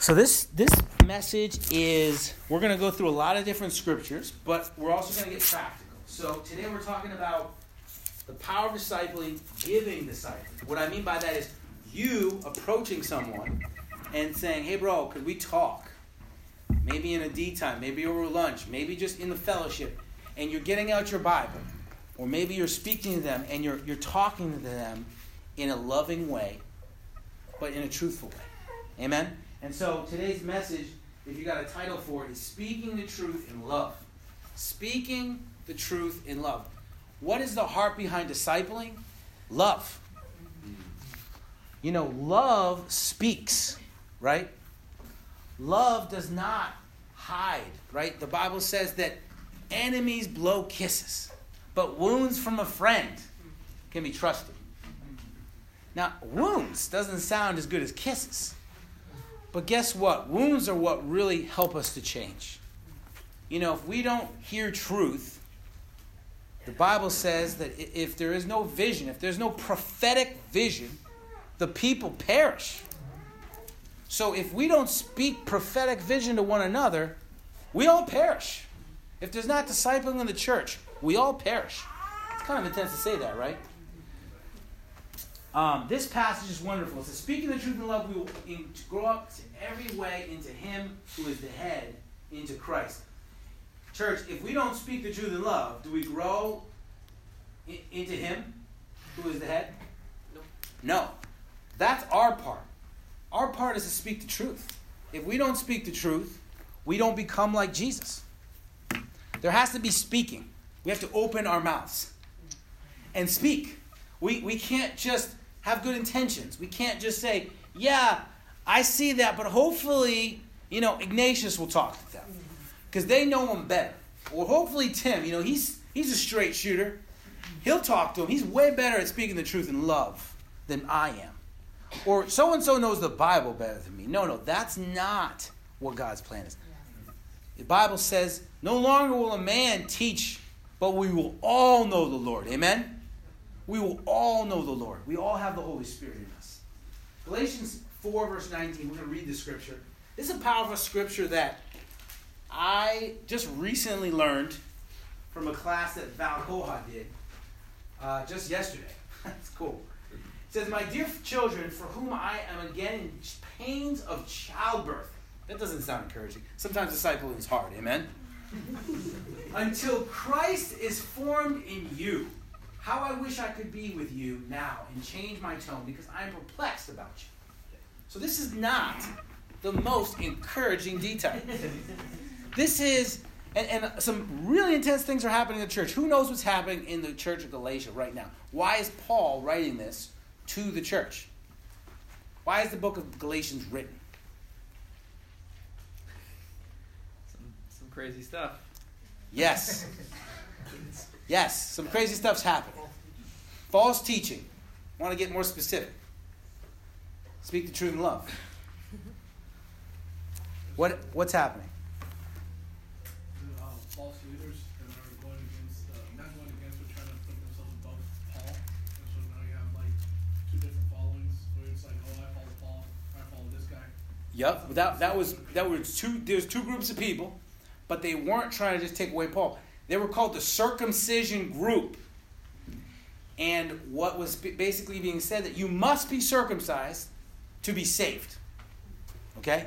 So this this message is we're going to go through a lot of different scriptures, but we're also going to get practical. So today we're talking about the power of discipling, giving discipling. What I mean by that is you approaching someone and saying, "Hey, bro, could we talk? Maybe in a D time, maybe over lunch, maybe just in the fellowship." And you're getting out your Bible, or maybe you're speaking to them and you're you're talking to them in a loving way, but in a truthful way. Amen. And so today's message, if you got a title for it, is Speaking the Truth in Love. Speaking the Truth in Love. What is the heart behind discipling? Love. You know, love speaks, right? Love does not hide, right? The Bible says that enemies blow kisses, but wounds from a friend can be trusted. Now, wounds doesn't sound as good as kisses. But guess what? Wounds are what really help us to change. You know, if we don't hear truth, the Bible says that if there is no vision, if there's no prophetic vision, the people perish. So if we don't speak prophetic vision to one another, we all perish. If there's not discipling in the church, we all perish. It's kind of intense to say that, right? Um, this passage is wonderful. It says, Speaking the truth in love, we will in, grow up to every way into Him who is the head, into Christ. Church, if we don't speak the truth in love, do we grow in, into Him who is the head? No. No. That's our part. Our part is to speak the truth. If we don't speak the truth, we don't become like Jesus. There has to be speaking. We have to open our mouths and speak. We, we can't just have good intentions. We can't just say, yeah, I see that, but hopefully, you know, Ignatius will talk to them mm-hmm. because they know him better. Or hopefully Tim, you know, he's he's a straight shooter. He'll talk to him. He's way better at speaking the truth in love than I am. Or so and so knows the Bible better than me. No, no, that's not what God's plan is. The Bible says, no longer will a man teach, but we will all know the Lord. Amen? We will all know the Lord. We all have the Holy Spirit in us. Galatians 4, verse 19, we're going to read the scripture. This is a powerful scripture that I just recently learned from a class that Val Koha did uh, just yesterday. That's cool. It says, My dear children, for whom I am again in pains of childbirth. That doesn't sound encouraging. Sometimes discipling is hard, amen? Until Christ is formed in you. How I wish I could be with you now and change my tone because I'm perplexed about you. So, this is not the most encouraging detail. this is, and, and, some really intense things are happening in the church. Who knows what's happening in the church of Galatia right now? Why is Paul writing this to the church? Why is the book of Galatians written? Some, some crazy stuff. Yes. Yes, some crazy stuff's happening. False teaching. I want to get more specific. Speak the truth in love. What what's happening? Uh, false leaders that are going against, uh, not going against, but trying to put themselves above Paul. And so now you have like two different followings where it's like, oh, I follow Paul, I follow this guy. Yep, that that was that was two. There's two groups of people, but they weren't trying to just take away Paul. They were called the circumcision group. And what was basically being said that you must be circumcised to be saved. Okay?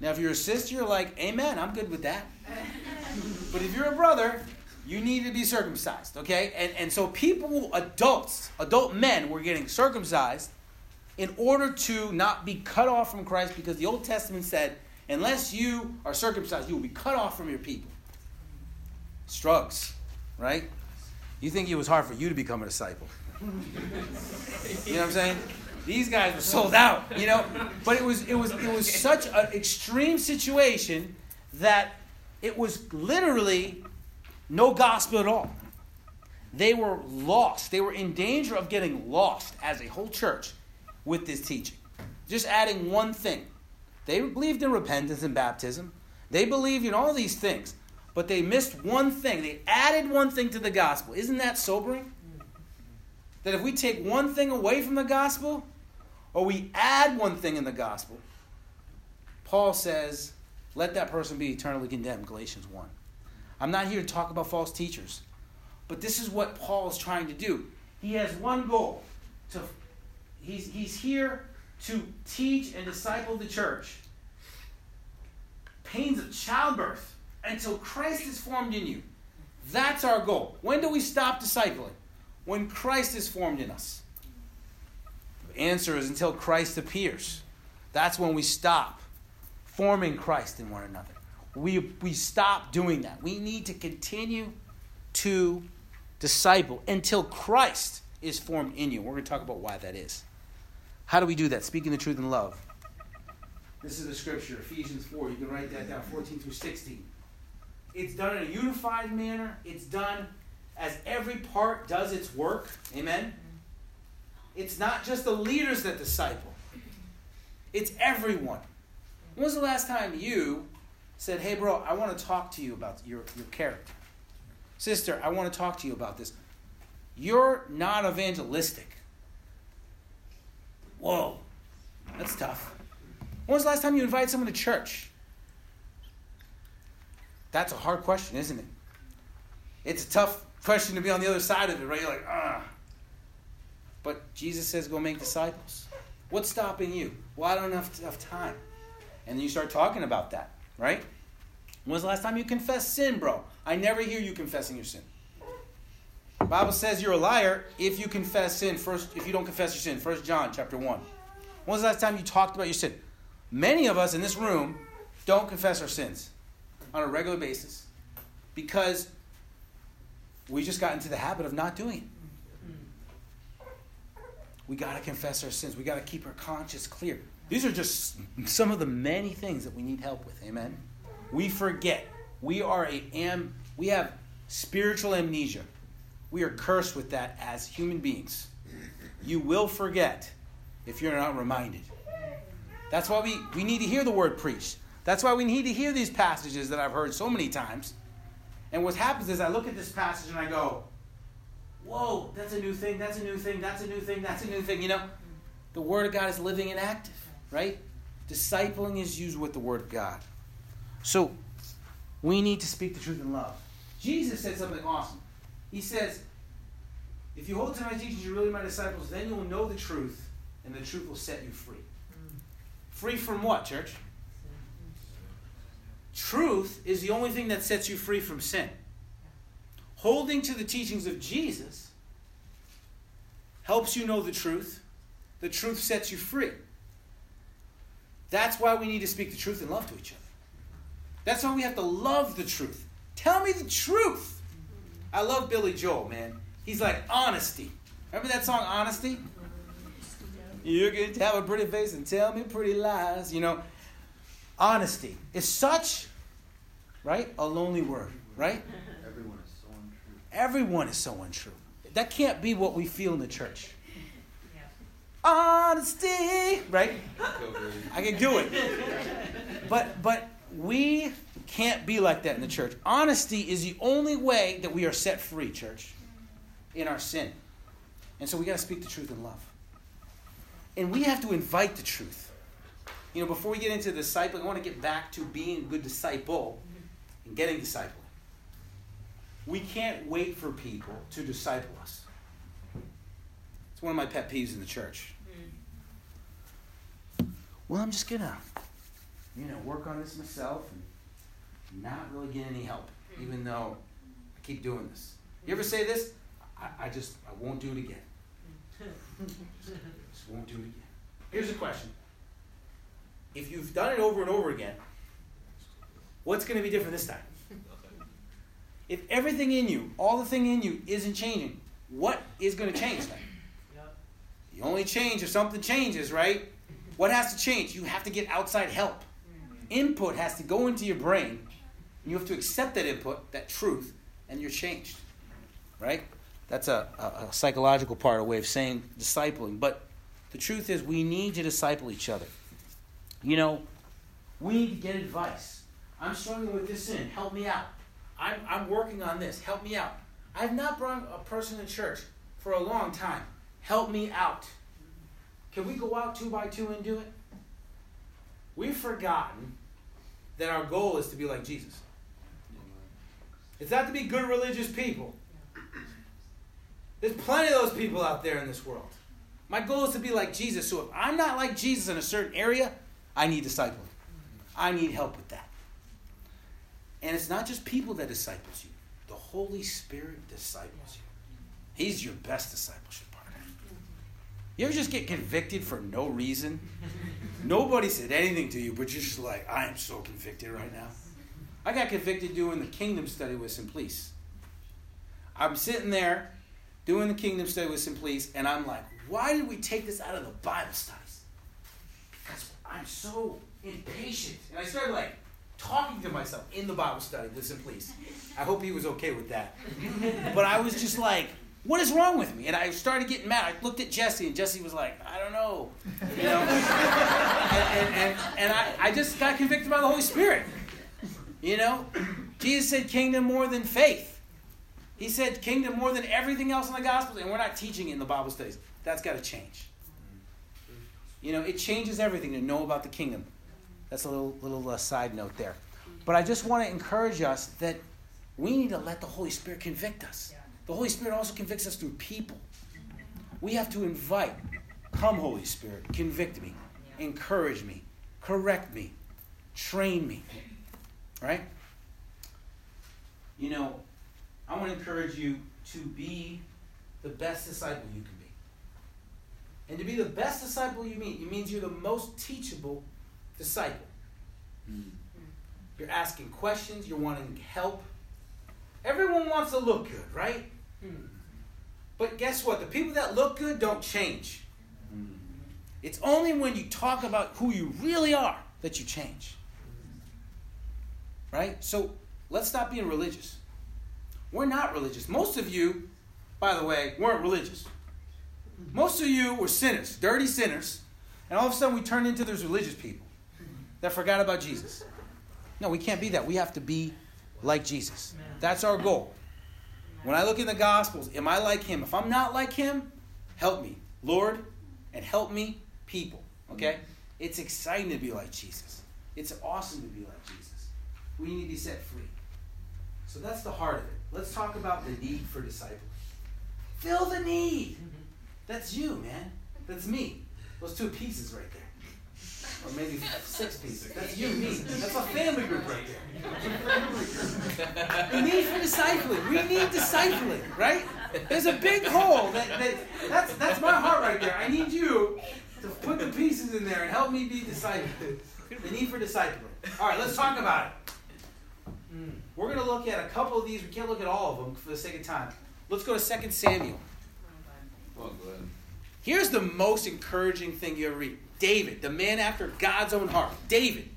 Now, if you're a sister, you're like, Amen, I'm good with that. but if you're a brother, you need to be circumcised. Okay? And, and so people, adults, adult men, were getting circumcised in order to not be cut off from Christ because the Old Testament said, unless you are circumcised, you will be cut off from your people. Strugs, right? You think it was hard for you to become a disciple. you know what I'm saying? These guys were sold out, you know? But it was it was it was such an extreme situation that it was literally no gospel at all. They were lost. They were in danger of getting lost as a whole church with this teaching. Just adding one thing. They believed in repentance and baptism. They believed in all these things but they missed one thing. They added one thing to the gospel. Isn't that sobering? That if we take one thing away from the gospel, or we add one thing in the gospel, Paul says, let that person be eternally condemned, Galatians 1. I'm not here to talk about false teachers, but this is what Paul is trying to do. He has one goal. To, he's, he's here to teach and disciple the church. Pains of childbirth until Christ is formed in you. That's our goal. When do we stop discipling? When Christ is formed in us. The answer is until Christ appears. That's when we stop forming Christ in one another. We, we stop doing that. We need to continue to disciple until Christ is formed in you. We're going to talk about why that is. How do we do that? Speaking the truth in love. This is the scripture, Ephesians 4. You can write that down, 14 through 16. It's done in a unified manner. It's done as every part does its work. Amen? It's not just the leaders that disciple, it's everyone. When was the last time you said, Hey, bro, I want to talk to you about your, your character? Sister, I want to talk to you about this. You're not evangelistic. Whoa, that's tough. When was the last time you invited someone to church? That's a hard question, isn't it? It's a tough question to be on the other side of it, right? You're like, ah. But Jesus says, go make disciples. What's stopping you? Well, I don't have enough time. And you start talking about that, right? When was the last time you confessed sin, bro? I never hear you confessing your sin. The Bible says you're a liar if you confess sin first if you don't confess your sin. First John chapter 1. When was the last time you talked about your sin? Many of us in this room don't confess our sins on a regular basis because we just got into the habit of not doing it. We got to confess our sins. We got to keep our conscience clear. These are just some of the many things that we need help with. Amen. We forget. We are a am we have spiritual amnesia. We are cursed with that as human beings. You will forget if you're not reminded. That's why we, we need to hear the word preached. That's why we need to hear these passages that I've heard so many times. And what happens is I look at this passage and I go, whoa, that's a new thing, that's a new thing, that's a new thing, that's a new thing. You know, the Word of God is living and active, right? Discipling is used with the Word of God. So we need to speak the truth in love. Jesus said something awesome. He says, If you hold to my teachings, you're really my disciples, then you will know the truth, and the truth will set you free. Mm. Free from what, church? Truth is the only thing that sets you free from sin. Holding to the teachings of Jesus helps you know the truth. The truth sets you free. That's why we need to speak the truth and love to each other. That's why we have to love the truth. Tell me the truth. I love Billy Joel, man. He's like honesty. Remember that song, Honesty? You can have a pretty face and tell me pretty lies. You know, honesty is such, right? A lonely word, right? Everyone is so untrue. Everyone is so untrue. That can't be what we feel in the church. Honesty, right? I can do it. But but we can't be like that in the church. Honesty is the only way that we are set free, church, in our sin. And so we got to speak the truth in love. And we have to invite the truth. You know, before we get into discipling, I want to get back to being a good disciple and getting discipling. We can't wait for people to disciple us. It's one of my pet peeves in the church. Well, I'm just gonna, you know, work on this myself and not really get any help, even though I keep doing this. You ever say this? I, I just I won't do it again. Just won't do it again. Here's a question. If you've done it over and over again, what's going to be different this time? If everything in you, all the thing in you isn't changing, what is going to change then? You only change if something changes, right? What has to change? You have to get outside help. Mm-hmm. Input has to go into your brain. And you have to accept that input, that truth, and you're changed. Right? That's a, a, a psychological part, a way of saying discipling. But the truth is, we need to disciple each other. You know, we need to get advice. I'm struggling with this sin. Help me out. I'm, I'm working on this. Help me out. I've not brought a person to church for a long time. Help me out. Can we go out two by two and do it? we've forgotten that our goal is to be like Jesus. It's not to be good religious people. There's plenty of those people out there in this world. My goal is to be like Jesus. So if I'm not like Jesus in a certain area, I need discipling. I need help with that. And it's not just people that disciples you. The Holy Spirit disciples you. He's your best discipleship partner. You ever just get convicted for no reason? Nobody said anything to you, but you're just like, I am so convicted right now. I got convicted doing the kingdom study with Simplice. I'm sitting there doing the kingdom study with Simplice, and I'm like, why did we take this out of the Bible studies? I'm so impatient. And I started like talking to myself in the Bible study Listen, please. I hope he was okay with that. but I was just like, what is wrong with me? And I started getting mad. I looked at Jesse, and Jesse was like, I don't know. You know? and, and, and, and I, I just got convicted by the Holy Spirit. You know? Jesus said kingdom more than faith. He said kingdom more than everything else in the gospel, and we're not teaching it in the Bible studies. That's got to change. You know, it changes everything to know about the kingdom. That's a little little uh, side note there. But I just want to encourage us that we need to let the Holy Spirit convict us. The Holy Spirit also convicts us through people. We have to invite, come, Holy Spirit, convict me, encourage me, correct me, train me. Right? You know, I want to encourage you to be the best disciple you can be. And to be the best disciple you meet, it means you're the most teachable disciple. Mm. You're asking questions, you're wanting help. Everyone wants to look good, right? Mm. But guess what? The people that look good don't change. Mm. It's only when you talk about who you really are that you change. Right? So let's stop being religious. We're not religious. Most of you, by the way, weren't religious. Most of you were sinners, dirty sinners, and all of a sudden we turned into those religious people that forgot about Jesus. No, we can't be that. We have to be like Jesus. That's our goal. When I look in the Gospels, am I like him? If I'm not like him, help me, Lord, and help me, people. Okay? It's exciting to be like Jesus. It's awesome to be like Jesus. We need to be set free. So that's the heart of it. Let's talk about the need for disciples. Fill the need. That's you, man. That's me. Those two pieces right there. Or maybe six pieces. That's you, me. That's a family group right there. the need for discipling. We need discipling, right? There's a big hole. That, that, that's, that's my heart right there. I need you to put the pieces in there and help me be discipled. The need for discipling. All right, let's talk about it. Hmm. We're going to look at a couple of these. We can't look at all of them for the sake of time. Let's go to 2 Samuel. Here's the most encouraging thing you ever read David, the man after God's own heart. David,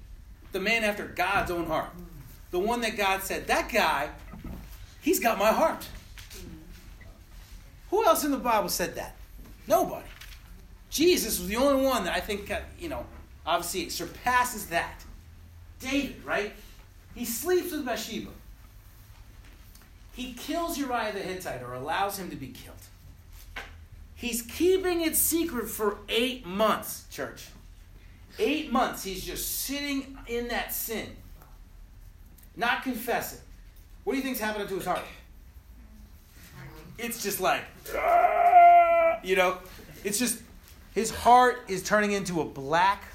the man after God's own heart. The one that God said, that guy, he's got my heart. Who else in the Bible said that? Nobody. Jesus was the only one that I think, got, you know, obviously surpasses that. David, right? He sleeps with Bathsheba. He kills Uriah the Hittite or allows him to be killed. He's keeping it secret for eight months, church. Eight months he's just sitting in that sin, not confessing. What do you think's happening to his heart? It's just like, ah! you know, it's just his heart is turning into a black,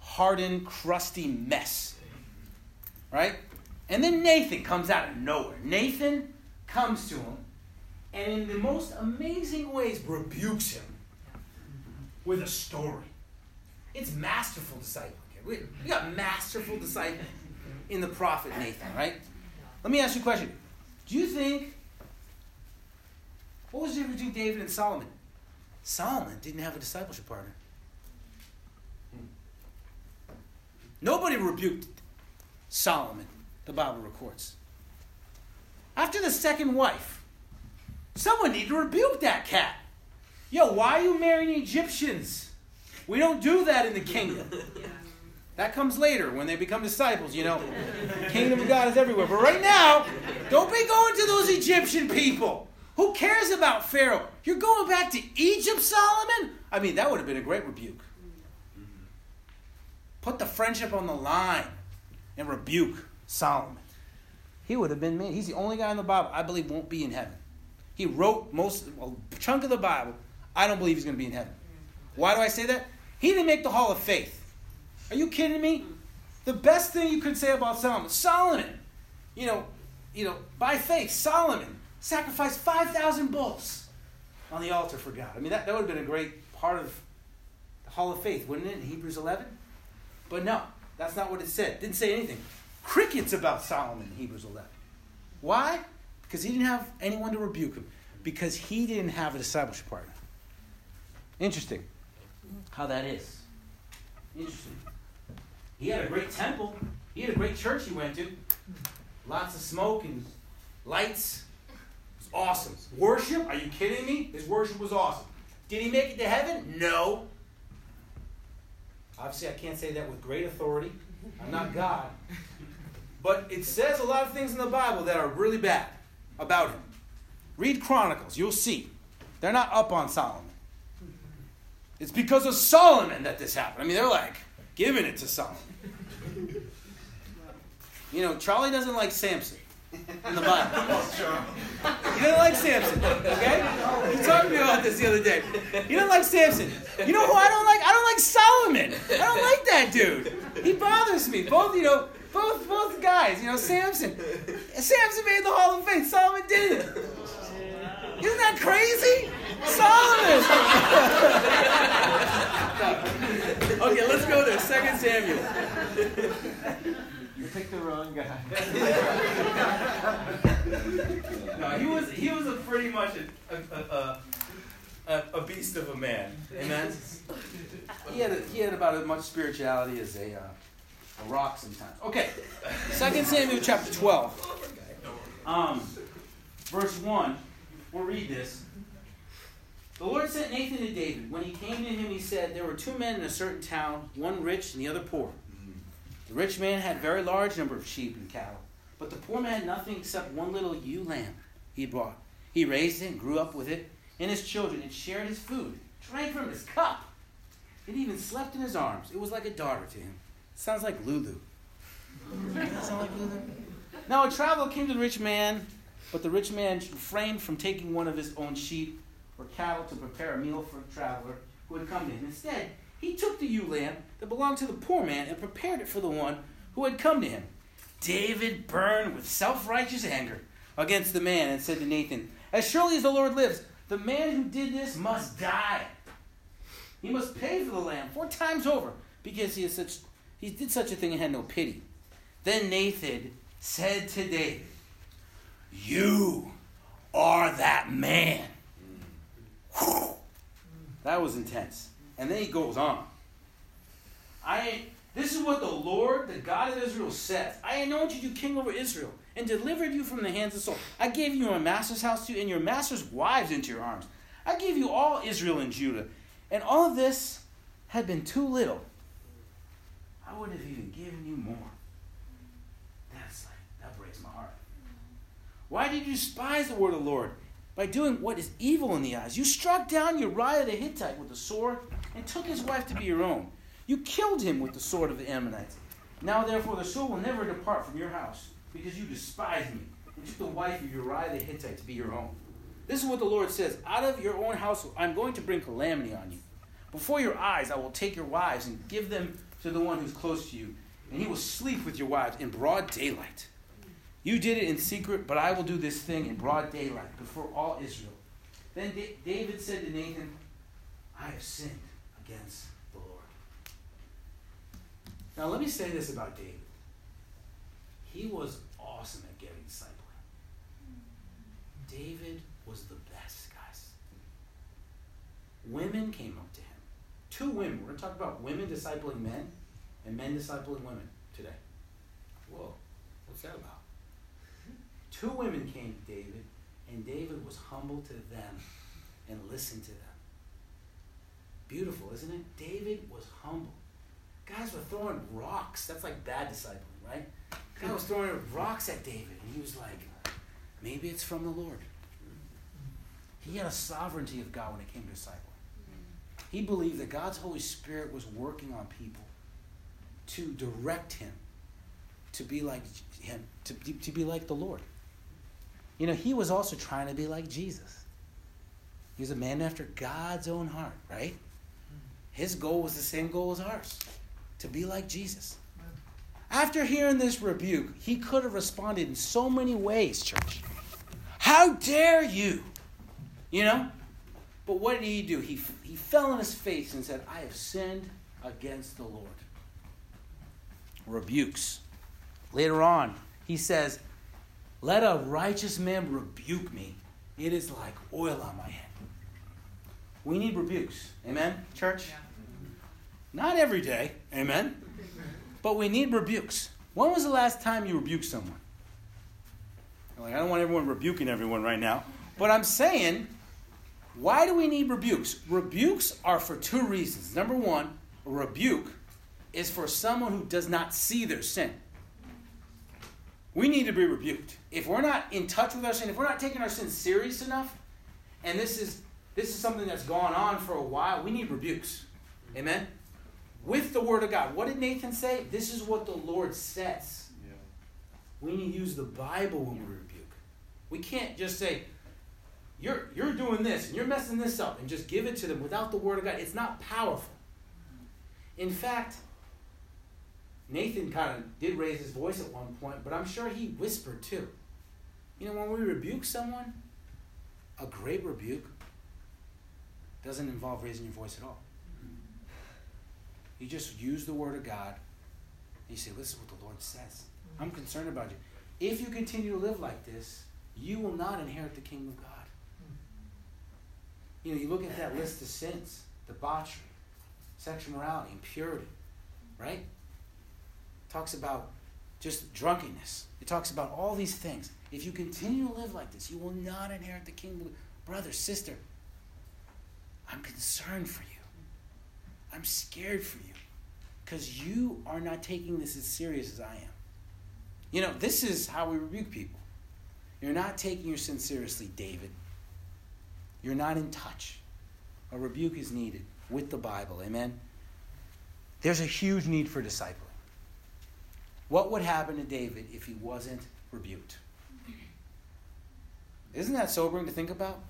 hardened, crusty mess. Right? And then Nathan comes out of nowhere. Nathan comes to him and in the most amazing ways rebukes him with a story. It's masterful discipling. We, we got masterful discipling in the prophet Nathan, right? Let me ask you a question. Do you think, what was the difference between David and Solomon? Solomon didn't have a discipleship partner. Nobody rebuked Solomon, the Bible records. After the second wife, Someone need to rebuke that cat. Yo, why are you marrying Egyptians? We don't do that in the kingdom. That comes later when they become disciples, you know. The kingdom of God is everywhere. But right now, don't be going to those Egyptian people. Who cares about Pharaoh? You're going back to Egypt, Solomon? I mean, that would have been a great rebuke. put the friendship on the line and rebuke Solomon, he would have been made. He's the only guy in the Bible I believe won't be in heaven. He wrote most a chunk of the Bible. I don't believe he's going to be in heaven. Why do I say that? He didn't make the Hall of Faith. Are you kidding me? The best thing you could say about Solomon, Solomon, you know, you know, by faith, Solomon sacrificed 5,000 bulls on the altar for God. I mean, that, that would have been a great part of the Hall of Faith, wouldn't it, in Hebrews 11? But no, that's not what it said. It didn't say anything. Crickets about Solomon in Hebrews 11. Why? Because he didn't have anyone to rebuke him. Because he didn't have a discipleship partner. Interesting how that is. Interesting. He had a great temple. He had a great church he went to. Lots of smoke and lights. It was awesome. Worship? Are you kidding me? His worship was awesome. Did he make it to heaven? No. Obviously, I can't say that with great authority. I'm not God. But it says a lot of things in the Bible that are really bad about him. Read Chronicles, you'll see. They're not up on Solomon. It's because of Solomon that this happened. I mean, they're like giving it to Solomon. You know, Charlie doesn't like Samson in the Bible. Oh, he doesn't like Samson, okay? He talked to me about this the other day. He doesn't like Samson. You know who I don't like? I don't like Solomon. I don't like that dude. He bothers me. Both, you know, both both guys. You know, Samson. Samson made the Hall of Fame. Solomon didn't. Isn't that crazy? Solomon. okay, let's go there. Second Samuel. You picked the wrong guy. No, he was he was a pretty much a a, a, a, a beast of a man. Amen. He had a, he had about as much spirituality as a uh, a rock sometimes. Okay, Second Samuel chapter twelve, um, verse one. We'll read this. The Lord sent Nathan to David. When he came to him, he said, There were two men in a certain town, one rich and the other poor. The rich man had a very large number of sheep and cattle, but the poor man had nothing except one little ewe lamb he had bought. He raised it and grew up with it and his children and shared his food, drank from his cup. and even slept in his arms. It was like a daughter to him. Sounds like Lulu. Sound like Lulu? Now a traveler came to the rich man, but the rich man refrained from taking one of his own sheep or cattle to prepare a meal for a traveler who had come to him. Instead, he took the ewe lamb that belonged to the poor man and prepared it for the one who had come to him. David burned with self righteous anger against the man and said to Nathan, As surely as the Lord lives, the man who did this must die. He must pay for the lamb four times over because he, is such, he did such a thing and had no pity. Then Nathan said to David, You are that man. That was intense. And then he goes on. I this is what the Lord, the God of Israel, says. I anointed you king over Israel and delivered you from the hands of Saul. I gave you my master's house too, and your master's wives into your arms. I gave you all Israel and Judah. And all of this had been too little. I would have even given you more. That's like that breaks my heart. Why did you despise the word of the Lord? By doing what is evil in the eyes. You struck down Uriah the Hittite with a sword and took his wife to be your own. You killed him with the sword of the Ammonites. Now, therefore, the sword will never depart from your house, because you despised me and took the wife of Uriah the Hittite to be your own. This is what the Lord says Out of your own household, I'm going to bring calamity on you. Before your eyes, I will take your wives and give them to the one who's close to you, and he will sleep with your wives in broad daylight. You did it in secret, but I will do this thing in broad daylight before all Israel. Then David said to Nathan, I have sinned against the Lord. Now, let me say this about David. He was awesome at getting discipling. David was the best, guys. Women came up to him. Two women. We're going to talk about women discipling men and men discipling women today. Whoa, what's that about? Two women came to David, and David was humble to them and listened to them. Beautiful, isn't it? David was humble. Guys were throwing rocks. That's like bad discipling, right? Guy was throwing rocks at David, and he was like, maybe it's from the Lord. He had a sovereignty of God when it came to discipling. He believed that God's Holy Spirit was working on people to direct him to be like him, to, to be like the Lord. You know, he was also trying to be like Jesus. He was a man after God's own heart, right? His goal was the same goal as ours to be like Jesus. After hearing this rebuke, he could have responded in so many ways, church. How dare you? You know? But what did he do? He, he fell on his face and said, I have sinned against the Lord. Rebukes. Later on, he says, Let a righteous man rebuke me. It is like oil on my head. We need rebukes. Amen, church? Yeah. Not every day. Amen. But we need rebukes. When was the last time you rebuked someone? Like, I don't want everyone rebuking everyone right now. But I'm saying, why do we need rebukes? Rebukes are for two reasons. Number one, a rebuke is for someone who does not see their sin. We need to be rebuked. If we're not in touch with our sin, if we're not taking our sin serious enough, and this is this is something that's gone on for a while, we need rebukes. Amen? With the word of God. What did Nathan say? This is what the Lord says. Yeah. We need to use the Bible when we rebuke. We can't just say, you're, you're doing this and you're messing this up and just give it to them without the word of God. It's not powerful. In fact, Nathan kind of did raise his voice at one point, but I'm sure he whispered too. You know, when we rebuke someone, a great rebuke doesn't involve raising your voice at all. You just use the word of God. And you say, listen what the Lord says. I'm concerned about you. If you continue to live like this, you will not inherit the kingdom of God. You know, you look at that list of sins debauchery, sexual morality, impurity, right? talks about just drunkenness. It talks about all these things. If you continue to live like this, you will not inherit the kingdom. Brother, sister, I'm concerned for you. I'm scared for you because you are not taking this as serious as I am. You know, this is how we rebuke people. You're not taking your sin seriously, David. You're not in touch. A rebuke is needed with the Bible. Amen? There's a huge need for discipling. What would happen to David if he wasn't rebuked? Isn't that sobering to think about?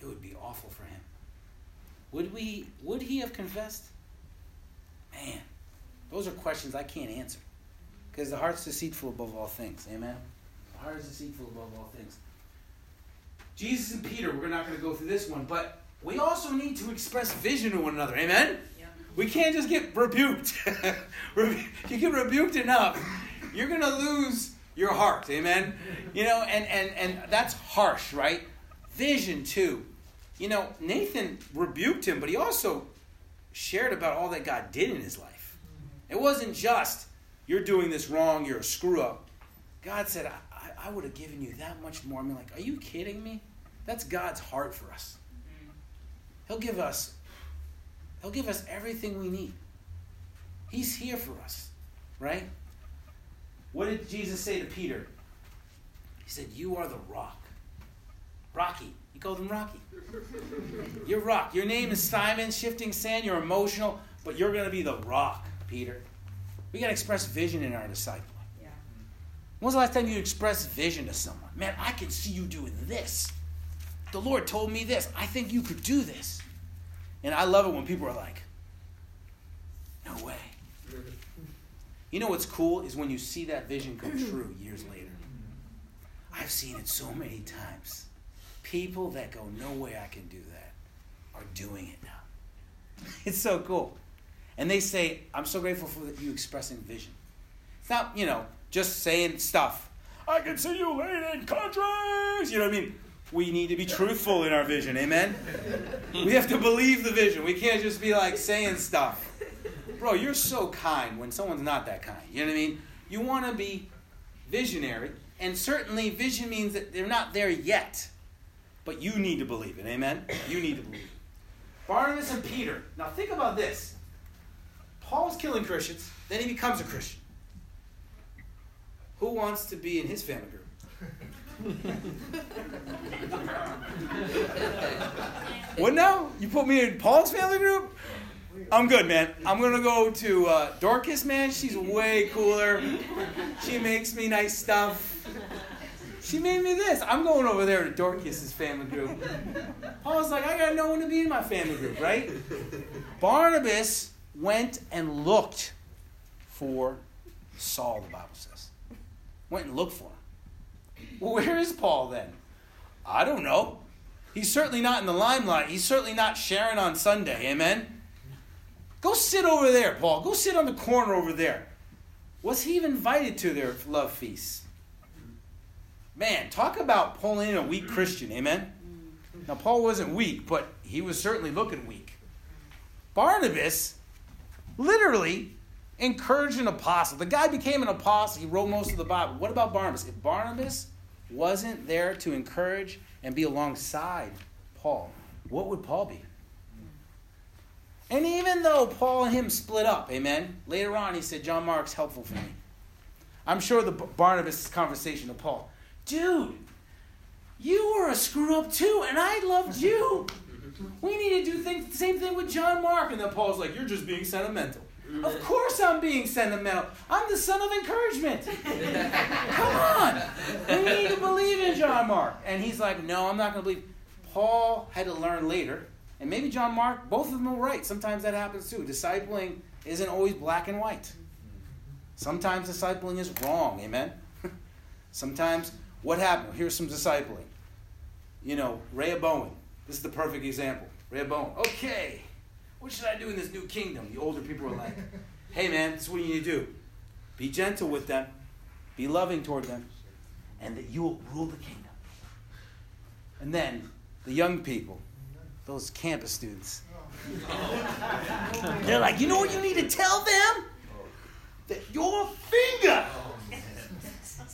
It would be awful for him. Would we would he have confessed? Man, those are questions I can't answer. Because the heart's deceitful above all things. Amen? The heart is deceitful above all things. Jesus and Peter, we're not going to go through this one, but we also need to express vision to one another. Amen? Yeah. We can't just get rebuked. you get rebuked enough, you're going to lose your heart. Amen? You know, and, and, and that's harsh, right? Vision, too. You know, Nathan rebuked him, but he also shared about all that God did in his life. It wasn't just, you're doing this wrong, you're a screw up. God said, I, I would have given you that much more. I mean, like, are you kidding me? That's God's heart for us. Mm-hmm. He'll give us He'll give us everything we need. He's here for us, right? What did Jesus say to Peter? He said, "You are the rock." Rocky. He called him Rocky. You're rock. Your name is Simon, shifting sand. You're emotional, but you're going to be the rock, Peter. We got to express vision in our discipling. Yeah. When was the last time you expressed vision to someone? Man, I can see you doing this. The Lord told me this. I think you could do this. And I love it when people are like, no way. You know what's cool is when you see that vision come true years later. I've seen it so many times. People that go, no way I can do that, are doing it now. It's so cool. And they say, I'm so grateful for you expressing vision. It's not, you know, just saying stuff. I can see you leading countries. You know what I mean? we need to be truthful in our vision. Amen? We have to believe the vision. We can't just be like saying stuff. Bro, you're so kind when someone's not that kind. You know what I mean? You want to be visionary, and certainly vision means that they're not there yet. But you need to believe it. Amen? You need to believe it. Barnabas and Peter. Now think about this. Paul's killing Christians, then he becomes a Christian. Who wants to be in his family group? what now? You put me in Paul's family group? I'm good, man. I'm gonna go to uh, Dorcas, man. She's way cooler. She makes me nice stuff. She made me this. I'm going over there to Dorcas's family group. Paul's like, I got no one to be in my family group, right? Barnabas went and looked for Saul, the Bible says. Went and looked for him. Well, where is Paul then? I don't know. He's certainly not in the limelight. He's certainly not sharing on Sunday. Amen? Go sit over there, Paul. Go sit on the corner over there. Was he even invited to their love feast? Man, talk about pulling in a weak Christian. Amen? Now, Paul wasn't weak, but he was certainly looking weak. Barnabas literally encouraged an apostle. The guy became an apostle. He wrote most of the Bible. What about Barnabas? If Barnabas wasn't there to encourage and be alongside Paul, what would Paul be? And even though Paul and him split up, amen, later on he said, John Mark's helpful for me. I'm sure the Barnabas conversation to Paul, dude, you were a screw up too, and I loved you. We need to do things, the same thing with John Mark. And then Paul's like, You're just being sentimental. Of course I'm being sentimental. I'm the son of encouragement. Come on. We need to believe in John Mark. And he's like, No, I'm not going to believe. Paul had to learn later, and maybe John Mark, both of them are right. Sometimes that happens too. Discipling isn't always black and white. Sometimes discipling is wrong. Amen? Sometimes what happened? Here's some discipling. You know, Rehoboam. This is the perfect example. Rehoboam. Okay, what should I do in this new kingdom? The older people are like, hey man, this is what you need to do. Be gentle with them, be loving toward them, and that you will rule the kingdom. And then the young people, those campus students, they're like, you know what you need to tell them? That your finger oh,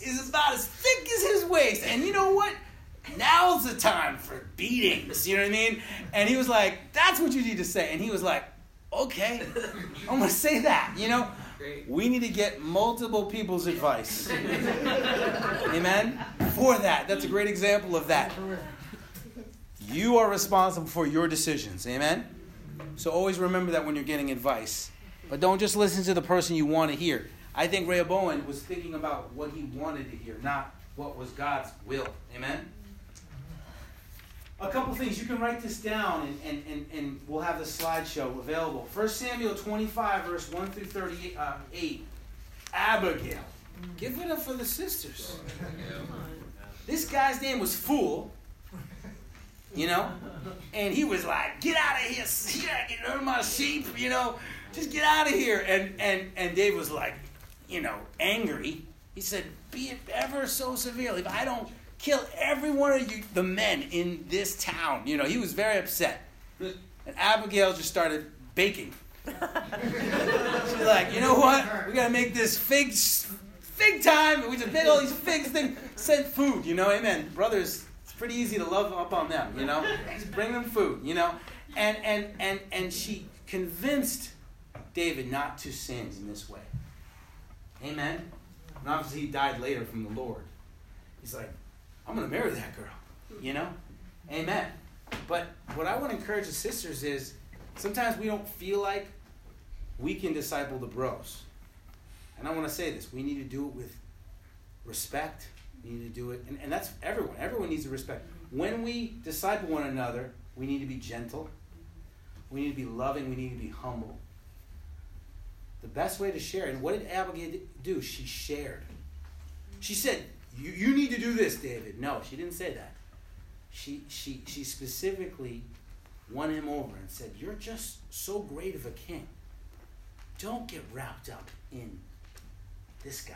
is about as thick as his waist. And you know what? Now's the time for beatings. You know what I mean? And he was like, that's what you need to say. And he was like, okay, I'm going to say that. You know? We need to get multiple people's advice. Amen? For that. That's a great example of that. You are responsible for your decisions. Amen? So always remember that when you're getting advice. But don't just listen to the person you want to hear. I think Rehoboam was thinking about what he wanted to hear, not what was God's will. Amen? A couple things. You can write this down and, and, and, and we'll have the slideshow available. 1 Samuel 25, verse 1 through 38. Uh, Abigail. Give it up for the sisters. This guy's name was Fool. You know? And he was like, get out of here, get rid of my sheep, you know, just get out of here. And and and Dave was like, you know, angry. He said, Be it ever so severely, if I don't kill every one of you, the men in this town. You know, he was very upset. And Abigail just started baking. She's like, you know what? We gotta make this fig fig time. We just made all these figs thing. Send food, you know, amen. Brothers, it's pretty easy to love up on them, you know? Just bring them food, you know? And and and and she convinced David not to sin in this way. Amen. And obviously he died later from the Lord. He's like, I'm going to marry that girl. You know? Amen. But what I want to encourage the sisters is sometimes we don't feel like we can disciple the bros. And I want to say this we need to do it with respect. We need to do it, and, and that's everyone. Everyone needs to respect. When we disciple one another, we need to be gentle. We need to be loving. We need to be humble. The best way to share, and what did Abigail do? She shared. She said, you, you need to do this, David. No, she didn't say that. She, she, she specifically won him over and said, You're just so great of a king. Don't get wrapped up in this guy.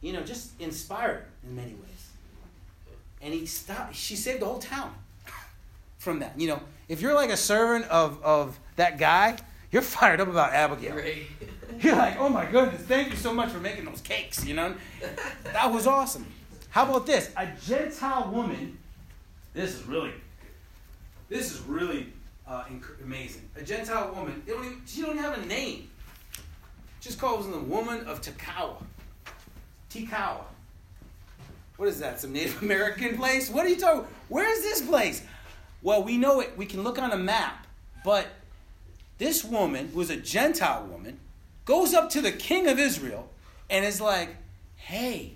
You know, just inspired in many ways. And he stopped, she saved the whole town from that. You know, if you're like a servant of, of that guy, you're fired up about Abigail. Right. You're like, oh my goodness, thank you so much for making those cakes, you know? That was awesome. How about this? A Gentile woman, this is really, this is really uh, amazing. A Gentile woman, don't even, she don't even have a name. Just calls them the woman of Tekoa. Tekoa. What is that? Some Native American place? What are you talking? Where is this place? Well, we know it. We can look on a map, but this woman, who is a Gentile woman, goes up to the king of Israel and is like, "Hey,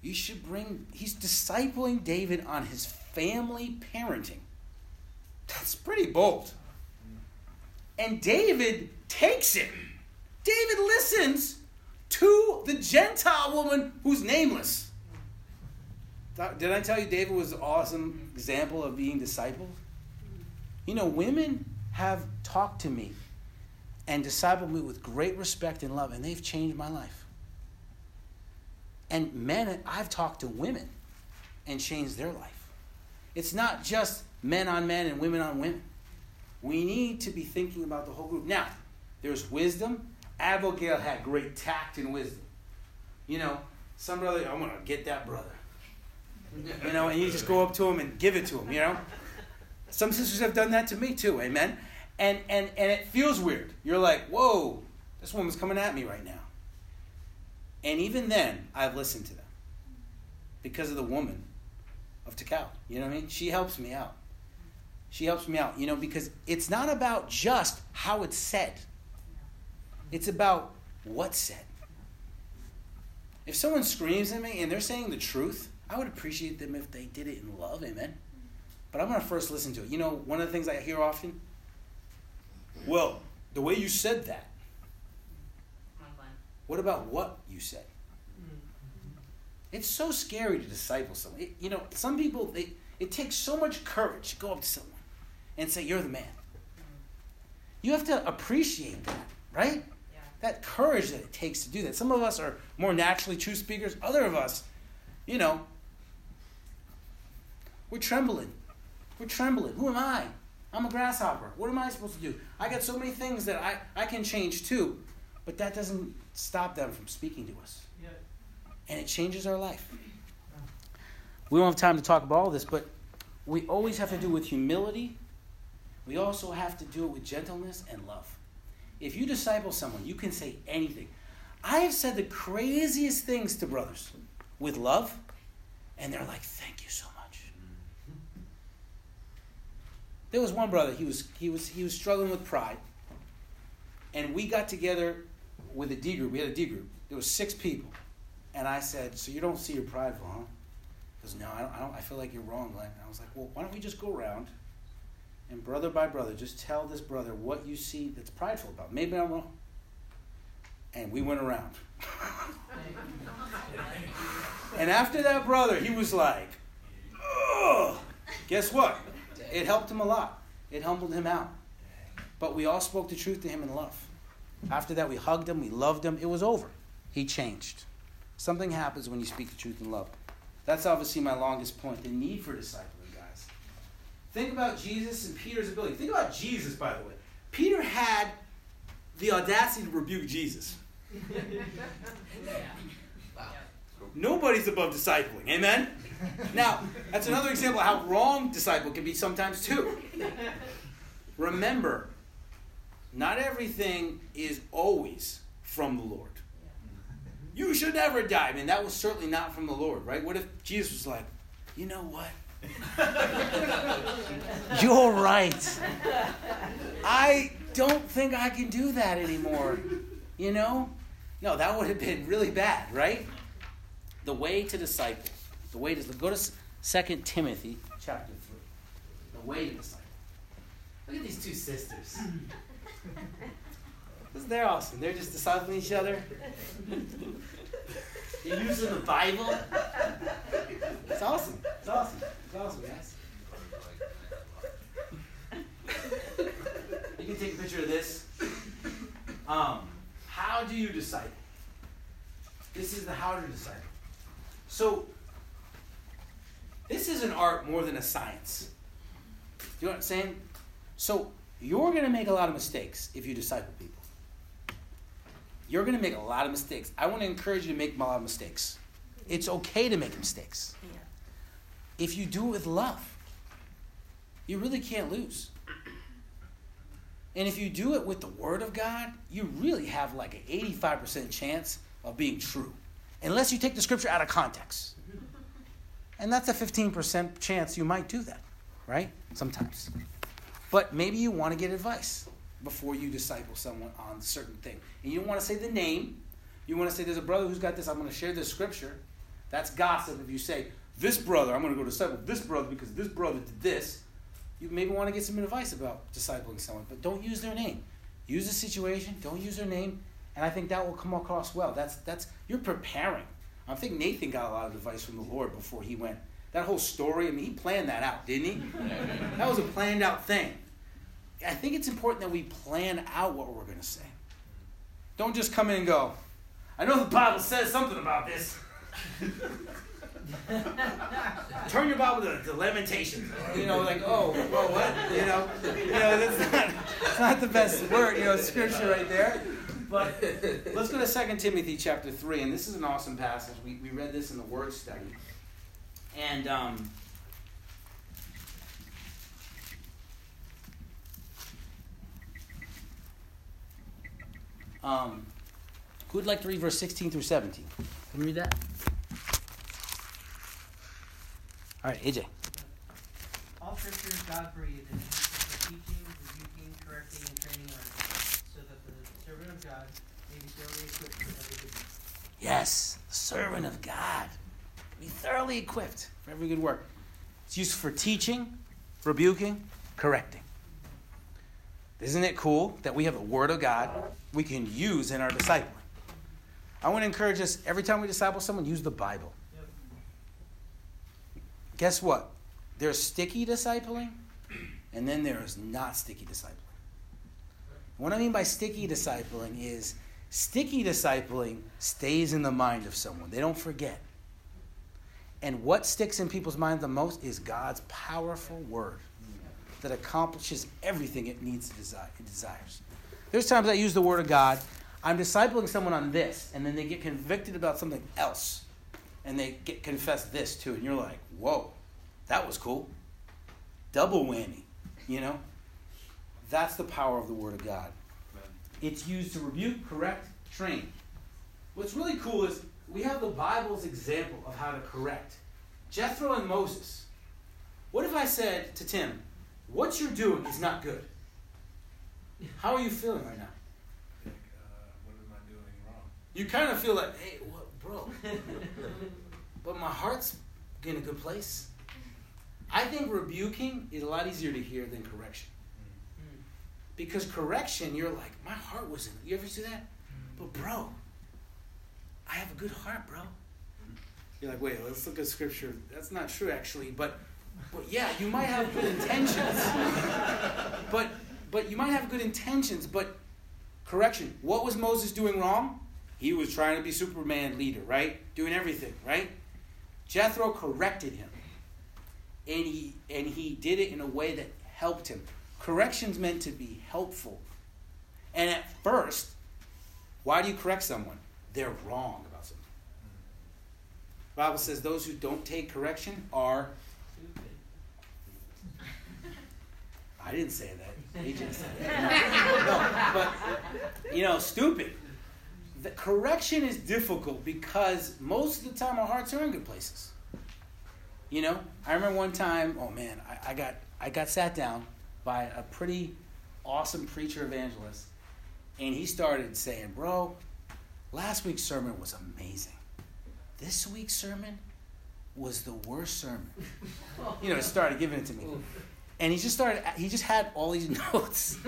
you should bring." He's discipling David on his family parenting. That's pretty bold. And David takes it. David listens to the Gentile woman who's nameless. Did I tell you David was an awesome example of being discipled? You know, women have talked to me and discipled me with great respect and love, and they've changed my life. And men, I've talked to women and changed their life. It's not just men on men and women on women. We need to be thinking about the whole group. Now, there's wisdom. Abigail had great tact and wisdom. You know, some brother, I'm going to get that brother. You know, and you just go up to him and give it to him, you know? Some sisters have done that to me too, amen? And, and, and it feels weird. You're like, whoa, this woman's coming at me right now. And even then, I've listened to them because of the woman of Tekoa. You know what I mean? She helps me out. She helps me out, you know, because it's not about just how it's said, it's about what's said. If someone screams at me and they're saying the truth, I would appreciate them if they did it in love, amen. But I'm to first listen to it. You know, one of the things I hear often? Well, the way you said that. What about what you said? Mm-hmm. It's so scary to disciple someone. It, you know, some people, they, it takes so much courage to go up to someone and say, You're the man. Mm-hmm. You have to appreciate that, right? Yeah. That courage that it takes to do that. Some of us are more naturally true speakers, other of us, you know, we're trembling. We're trembling. Who am I? I'm a grasshopper. What am I supposed to do? I got so many things that I, I can change too, but that doesn't stop them from speaking to us. Yeah. And it changes our life. We don't have time to talk about all this, but we always have to do with humility we also have to do it with gentleness and love. If you disciple someone, you can say anything. I have said the craziest things to brothers with love, and they're like, "Thank you so much." There was one brother. He was he was he was struggling with pride, and we got together with a D group. We had a D group. There was six people, and I said, "So you don't see your prideful, huh?" Goes, "No, I don't. I, don't, I feel like you're wrong, Glenn." I was like, "Well, why don't we just go around?" and brother by brother, just tell this brother what you see that's prideful about. Maybe I'm wrong. And we went around. and after that brother, he was like, Ugh. guess what? It helped him a lot. It humbled him out. But we all spoke the truth to him in love. After that, we hugged him, we loved him. It was over. He changed. Something happens when you speak the truth in love. That's obviously my longest point the need for discipling, guys. Think about Jesus and Peter's ability. Think about Jesus, by the way. Peter had the audacity to rebuke Jesus. wow. Nobody's above discipling. Amen? Now, that's another example of how wrong disciple can be sometimes, too. Remember, not everything is always from the Lord. You should never die. I mean, that was certainly not from the Lord, right? What if Jesus was like, you know what? You're right. I don't think I can do that anymore. You know? No, that would have been really bad, right? The way to disciple. The way to go to 2 Timothy chapter 3. The way to disciple. Look at these two sisters. They're awesome. They're just discipling each other. They're using the Bible. It's awesome. It's awesome. It's awesome, guys. You can take a picture of this. Um, how do you disciple? This is the how to disciple. So, this is an art more than a science. You know what I'm saying? So, you're going to make a lot of mistakes if you disciple people. You're going to make a lot of mistakes. I want to encourage you to make a lot of mistakes. It's okay to make mistakes. Yeah. If you do it with love, you really can't lose. And if you do it with the Word of God, you really have like an 85% chance of being true. unless you take the scripture out of context. And that's a 15% chance you might do that, right? Sometimes. But maybe you want to get advice before you disciple someone on a certain thing. And you don't want to say the name. You want to say, there's a brother who's got this, I'm going to share this scripture. That's gossip if you say, this brother, I'm going to go disciple this brother because this brother did this. You maybe want to get some advice about discipling someone, but don't use their name. Use the situation, don't use their name, and I think that will come across well. That's that's you're preparing. I think Nathan got a lot of advice from the Lord before he went. That whole story, I mean, he planned that out, didn't he? that was a planned out thing. I think it's important that we plan out what we're going to say. Don't just come in and go, I know the Bible says something about this. Turn your Bible to, to Lamentations. You know, like, oh, well, what? You know, you know, that's not, that's not the best word, you know, scripture right there. But let's go to 2 Timothy chapter 3, and this is an awesome passage. We, we read this in the Word study. And um, um, who would like to read verse 16 through 17? Can you read that? All right, AJ. All scripture is God breathed and useful for teaching, rebuking, correcting, and training others, so that the servant of God may be thoroughly equipped for every good work. Yes, servant of God. Be thoroughly equipped for every good work. It's used for teaching, rebuking, correcting. Isn't it cool that we have the Word of God we can use in our discipling? I want to encourage us every time we disciple someone, use the Bible. Guess what? There's sticky discipling, and then there is not sticky discipling. What I mean by sticky discipling is sticky discipling stays in the mind of someone, they don't forget. And what sticks in people's minds the most is God's powerful word that accomplishes everything it needs to desire, it desires. There's times I use the word of God. I'm discipling someone on this, and then they get convicted about something else, and they get confessed this too, and you're like, whoa, that was cool. Double whammy, you know? That's the power of the Word of God. It's used to rebuke, correct, train. What's really cool is we have the Bible's example of how to correct. Jethro and Moses. What if I said to Tim, what you're doing is not good? How are you feeling right now? Like, uh, what am I doing wrong? You kind of feel like, hey, what, bro? but my heart's in a good place. I think rebuking is a lot easier to hear than correction. Because correction, you're like, my heart was in it. You ever see that? But bro, I have a good heart, bro. You're like, wait, let's look at scripture. That's not true, actually. But, but yeah, you might have good intentions. but, but you might have good intentions. But correction. What was Moses doing wrong? He was trying to be Superman leader, right? Doing everything, right? Jethro corrected him, and he and he did it in a way that helped him. Correction's meant to be helpful. And at first, why do you correct someone? They're wrong about something. The Bible says those who don't take correction are. I didn't say that. AJ said that. No, but you know, stupid. The correction is difficult because most of the time our hearts are in good places. You know, I remember one time. Oh man, I, I got I got sat down by a pretty awesome preacher evangelist, and he started saying, "Bro, last week's sermon was amazing. This week's sermon was the worst sermon." You know, he started giving it to me, and he just started. He just had all these notes.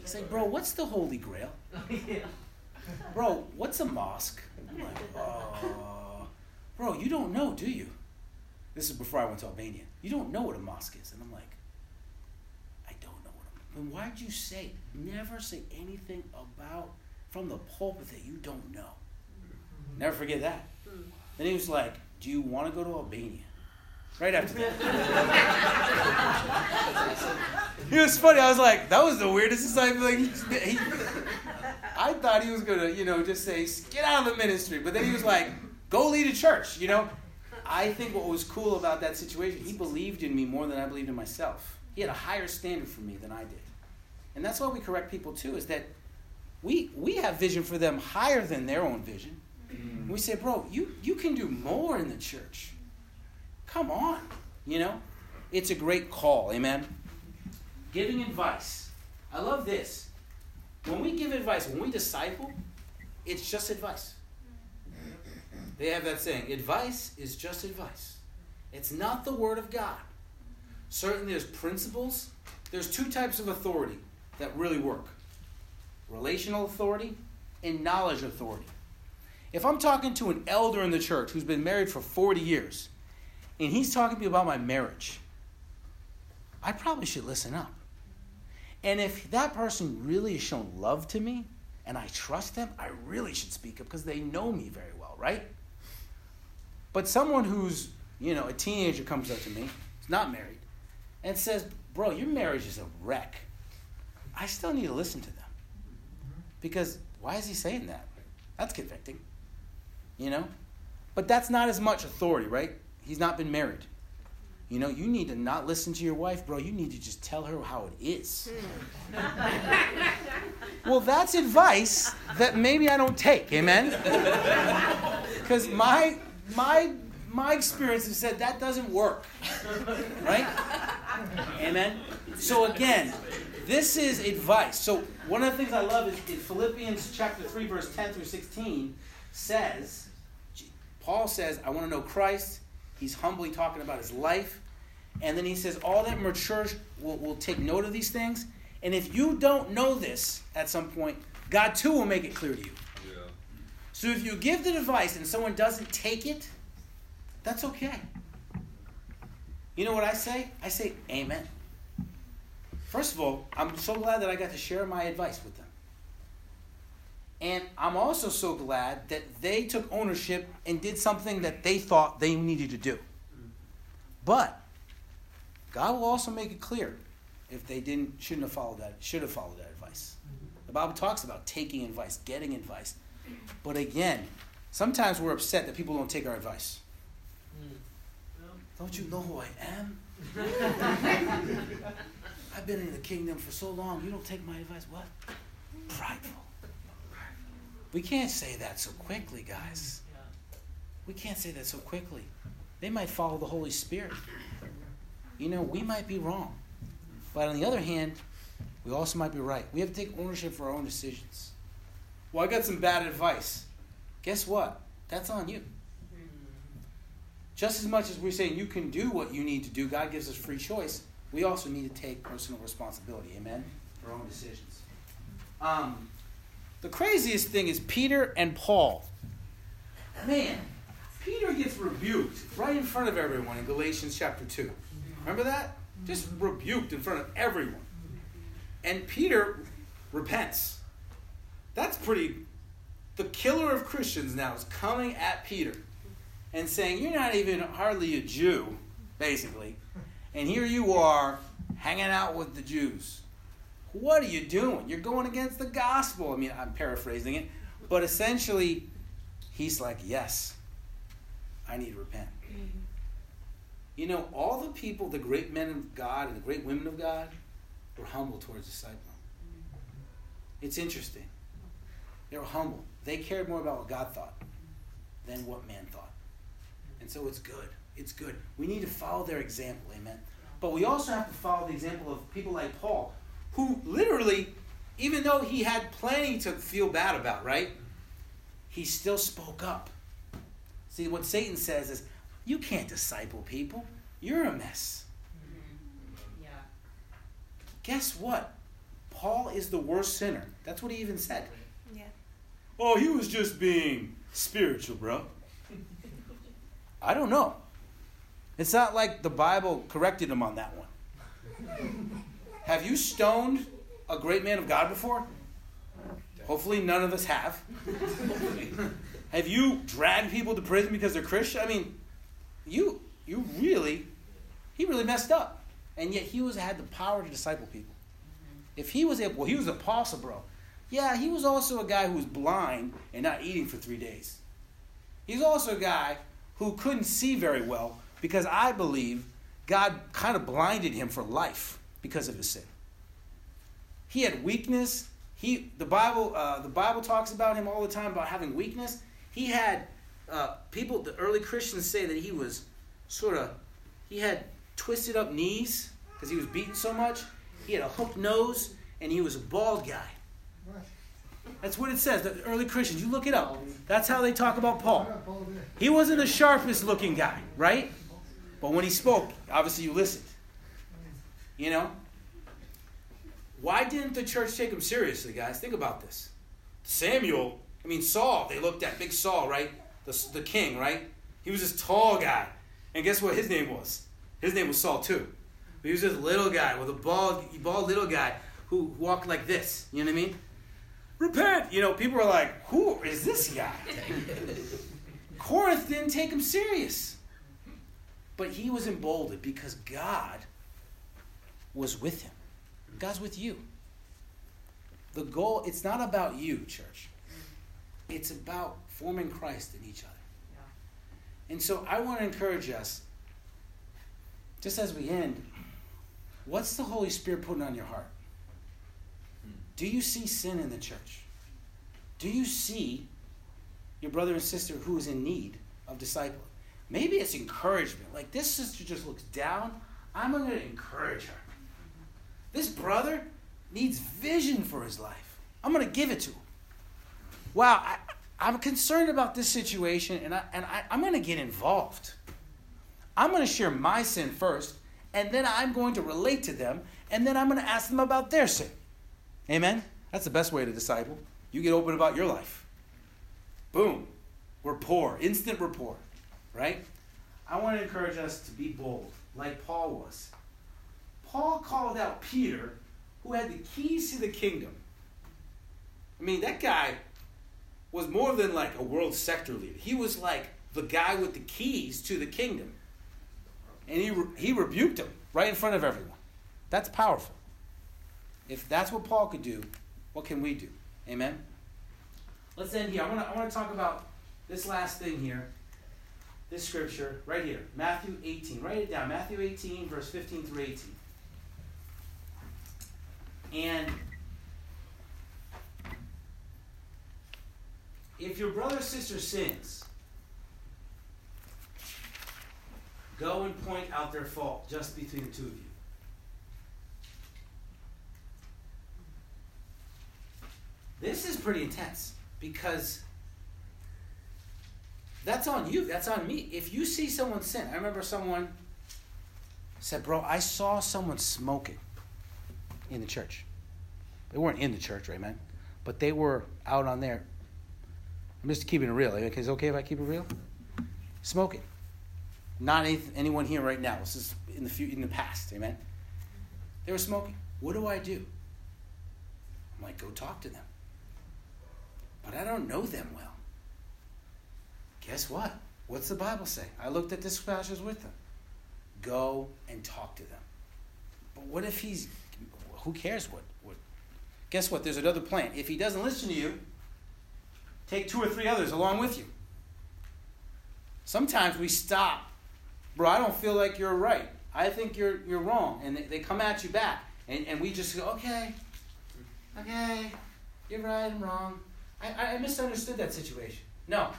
He's like, "Bro, what's the Holy Grail?" Bro, what's a mosque? I'm like, oh, bro, you don't know, do you? This is before I went to Albania. You don't know what a mosque is, and I'm like, know what. A, then why'd you say? Never say anything about from the pulpit that you don't know. Mm-hmm. Never forget that. Mm. Then he was like, Do you want to go to Albania? Right after that. it was funny. I was like, that was the weirdest disciple. Like, he, he, I thought he was gonna, you know, just say, get out of the ministry. But then he was like, go lead a church, you know? I think what was cool about that situation, he believed in me more than I believed in myself. He had a higher standard for me than I did. And that's why we correct people too, is that we we have vision for them higher than their own vision. And we say, bro, you, you can do more in the church. Come on. You know? It's a great call. Amen. Giving advice. I love this. When we give advice, when we disciple, it's just advice. They have that saying advice is just advice. It's not the Word of God. Certainly, there's principles. There's two types of authority that really work relational authority and knowledge authority. If I'm talking to an elder in the church who's been married for 40 years, and he's talking to me about my marriage, I probably should listen up. And if that person really has shown love to me and I trust them, I really should speak up because they know me very well, right? But someone who's, you know, a teenager comes up to me, who's not married, and says, Bro, your marriage is a wreck. I still need to listen to them. Because why is he saying that? That's convicting. You know? But that's not as much authority, right? He's not been married. You know, you need to not listen to your wife, bro. You need to just tell her how it is. Hmm. well, that's advice that maybe I don't take. Amen? Because my my my experience has said that doesn't work. Right? Amen. So again, this is advice. So one of the things I love is in Philippians chapter 3, verse 10 through 16 says, Paul says, I want to know Christ. He's humbly talking about his life. And then he says, all that mature will, will take note of these things. And if you don't know this at some point, God too will make it clear to you. Yeah. So if you give the advice and someone doesn't take it, that's okay. You know what I say? I say, Amen. First of all, I'm so glad that I got to share my advice with them. And I'm also so glad that they took ownership and did something that they thought they needed to do. But God will also make it clear if they didn't shouldn't have followed that should have followed that advice. The Bible talks about taking advice, getting advice. But again, sometimes we're upset that people don't take our advice. Don't you know who I am? I've been in the kingdom for so long. You don't take my advice. What? Prideful. We can't say that so quickly, guys. We can't say that so quickly. They might follow the Holy Spirit. You know, we might be wrong. But on the other hand, we also might be right. We have to take ownership for our own decisions. Well, I got some bad advice. Guess what? That's on you. Just as much as we're saying you can do what you need to do, God gives us free choice, we also need to take personal responsibility. Amen? For our own decisions. Um, the craziest thing is Peter and Paul. Man, Peter gets rebuked right in front of everyone in Galatians chapter 2. Remember that? Just rebuked in front of everyone. And Peter repents. That's pretty. The killer of Christians now is coming at Peter and saying, You're not even hardly a Jew, basically. And here you are hanging out with the Jews. What are you doing? You're going against the gospel. I mean, I'm paraphrasing it. But essentially, he's like, Yes, I need to repent. Mm-hmm. You know, all the people, the great men of God and the great women of God, were humble towards disciples. Mm-hmm. It's interesting. They were humble. They cared more about what God thought than what man thought. And so it's good. It's good. We need to follow their example, amen. But we also have to follow the example of people like Paul, who literally, even though he had plenty to feel bad about, right? He still spoke up. See, what Satan says is, you can't disciple people. You're a mess. Mm-hmm. Yeah. Guess what? Paul is the worst sinner. That's what he even said. Yeah. Oh, he was just being spiritual, bro. I don't know. It's not like the Bible corrected him on that one. have you stoned a great man of God before? Hopefully, none of us have. have you dragged people to prison because they're Christian? I mean, you you really he really messed up. And yet he was had the power to disciple people. If he was able well, he was an apostle, bro. Yeah, he was also a guy who was blind and not eating for three days. He's also a guy who couldn't see very well because I believe God kind of blinded him for life because of his sin. He had weakness. He the Bible uh, the Bible talks about him all the time about having weakness. He had uh, people, the early Christians say that he was sort of, he had twisted up knees because he was beaten so much. He had a hooked nose and he was a bald guy. That's what it says. The early Christians, you look it up. That's how they talk about Paul. He wasn't the sharpest looking guy, right? But when he spoke, obviously you listened. You know? Why didn't the church take him seriously, guys? Think about this. Samuel, I mean, Saul, they looked at big Saul, right? The, the king, right? He was this tall guy. And guess what his name was? His name was Saul, too. He was this little guy with a bald, bald little guy who walked like this. You know what I mean? Repent! You know, people were like, who is this guy? Corinth didn't take him serious. But he was emboldened because God was with him. God's with you. The goal, it's not about you, church. It's about forming Christ in each other. And so I want to encourage us, just as we end, what's the Holy Spirit putting on your heart? Do you see sin in the church? Do you see your brother and sister who is in need of discipling? Maybe it's encouragement. Like this sister just looks down. I'm going to encourage her. This brother needs vision for his life. I'm going to give it to him. Wow, I, I'm concerned about this situation and, I, and I, I'm going to get involved. I'm going to share my sin first, and then I'm going to relate to them, and then I'm going to ask them about their sin. Amen? That's the best way to disciple. You get open about your life. Boom. We're poor. instant rapport, right? I want to encourage us to be bold, like Paul was. Paul called out Peter, who had the keys to the kingdom. I mean, that guy was more than like a world sector leader. He was like the guy with the keys to the kingdom. And he, re- he rebuked him right in front of everyone. That's powerful. If that's what Paul could do, what can we do? Amen? Let's end here. I want to I wanna talk about this last thing here. This scripture right here, Matthew 18. Write it down. Matthew 18, verse 15 through 18. And if your brother or sister sins, go and point out their fault just between the two of you. This is pretty intense because that's on you. That's on me. If you see someone sin, I remember someone said, Bro, I saw someone smoking in the church. They weren't in the church, right, man? But they were out on there. I'm just keeping it real. Is it okay if I keep it real? Smoking. Not any, anyone here right now. This is in the few, in the past, amen. They were smoking. What do I do? I'm like, go talk to them. But I don't know them well. Guess what? What's the Bible say? I looked at this passage with them. Go and talk to them. But what if he's who cares what what guess what? There's another plan. If he doesn't listen to you, take two or three others along with you. Sometimes we stop. Bro, I don't feel like you're right. I think you're you're wrong. And they, they come at you back. And, and we just go, okay, okay, you're right, I'm wrong. I, I misunderstood that situation. No.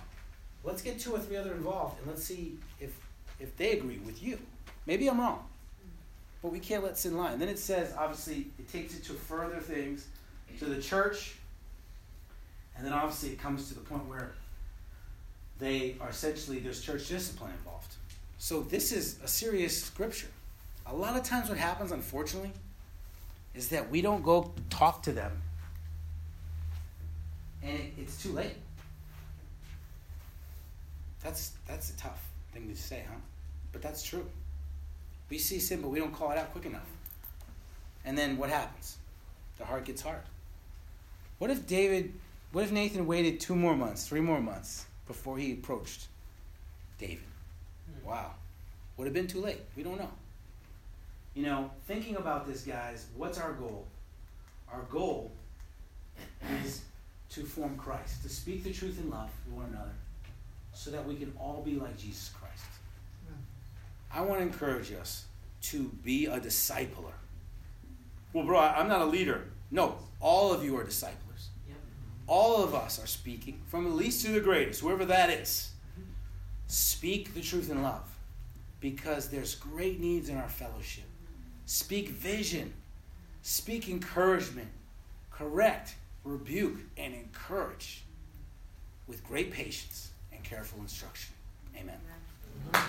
Let's get two or three other involved and let's see if if they agree with you. Maybe I'm wrong. But we can't let sin lie. And then it says, obviously, it takes it to further things, to the church. And then obviously it comes to the point where they are essentially, there's church discipline involved. So this is a serious scripture. A lot of times what happens, unfortunately, is that we don't go talk to them and it, it's too late. That's that's a tough thing to say, huh? But that's true. We see sin, but we don't call it out quick enough. And then what happens? The heart gets hard. What if David, what if Nathan waited two more months, three more months before he approached David? Hmm. Wow. Would have been too late. We don't know. You know, thinking about this, guys, what's our goal? Our goal is to form Christ, to speak the truth in love to one another, so that we can all be like Jesus Christ. I want to encourage us to be a discipler. Well, bro, I'm not a leader. No, all of you are disciplers. All of us are speaking, from the least to the greatest, whoever that is. Speak the truth in love because there's great needs in our fellowship. Speak vision, speak encouragement, correct, rebuke, and encourage with great patience and careful instruction. Amen. Amen.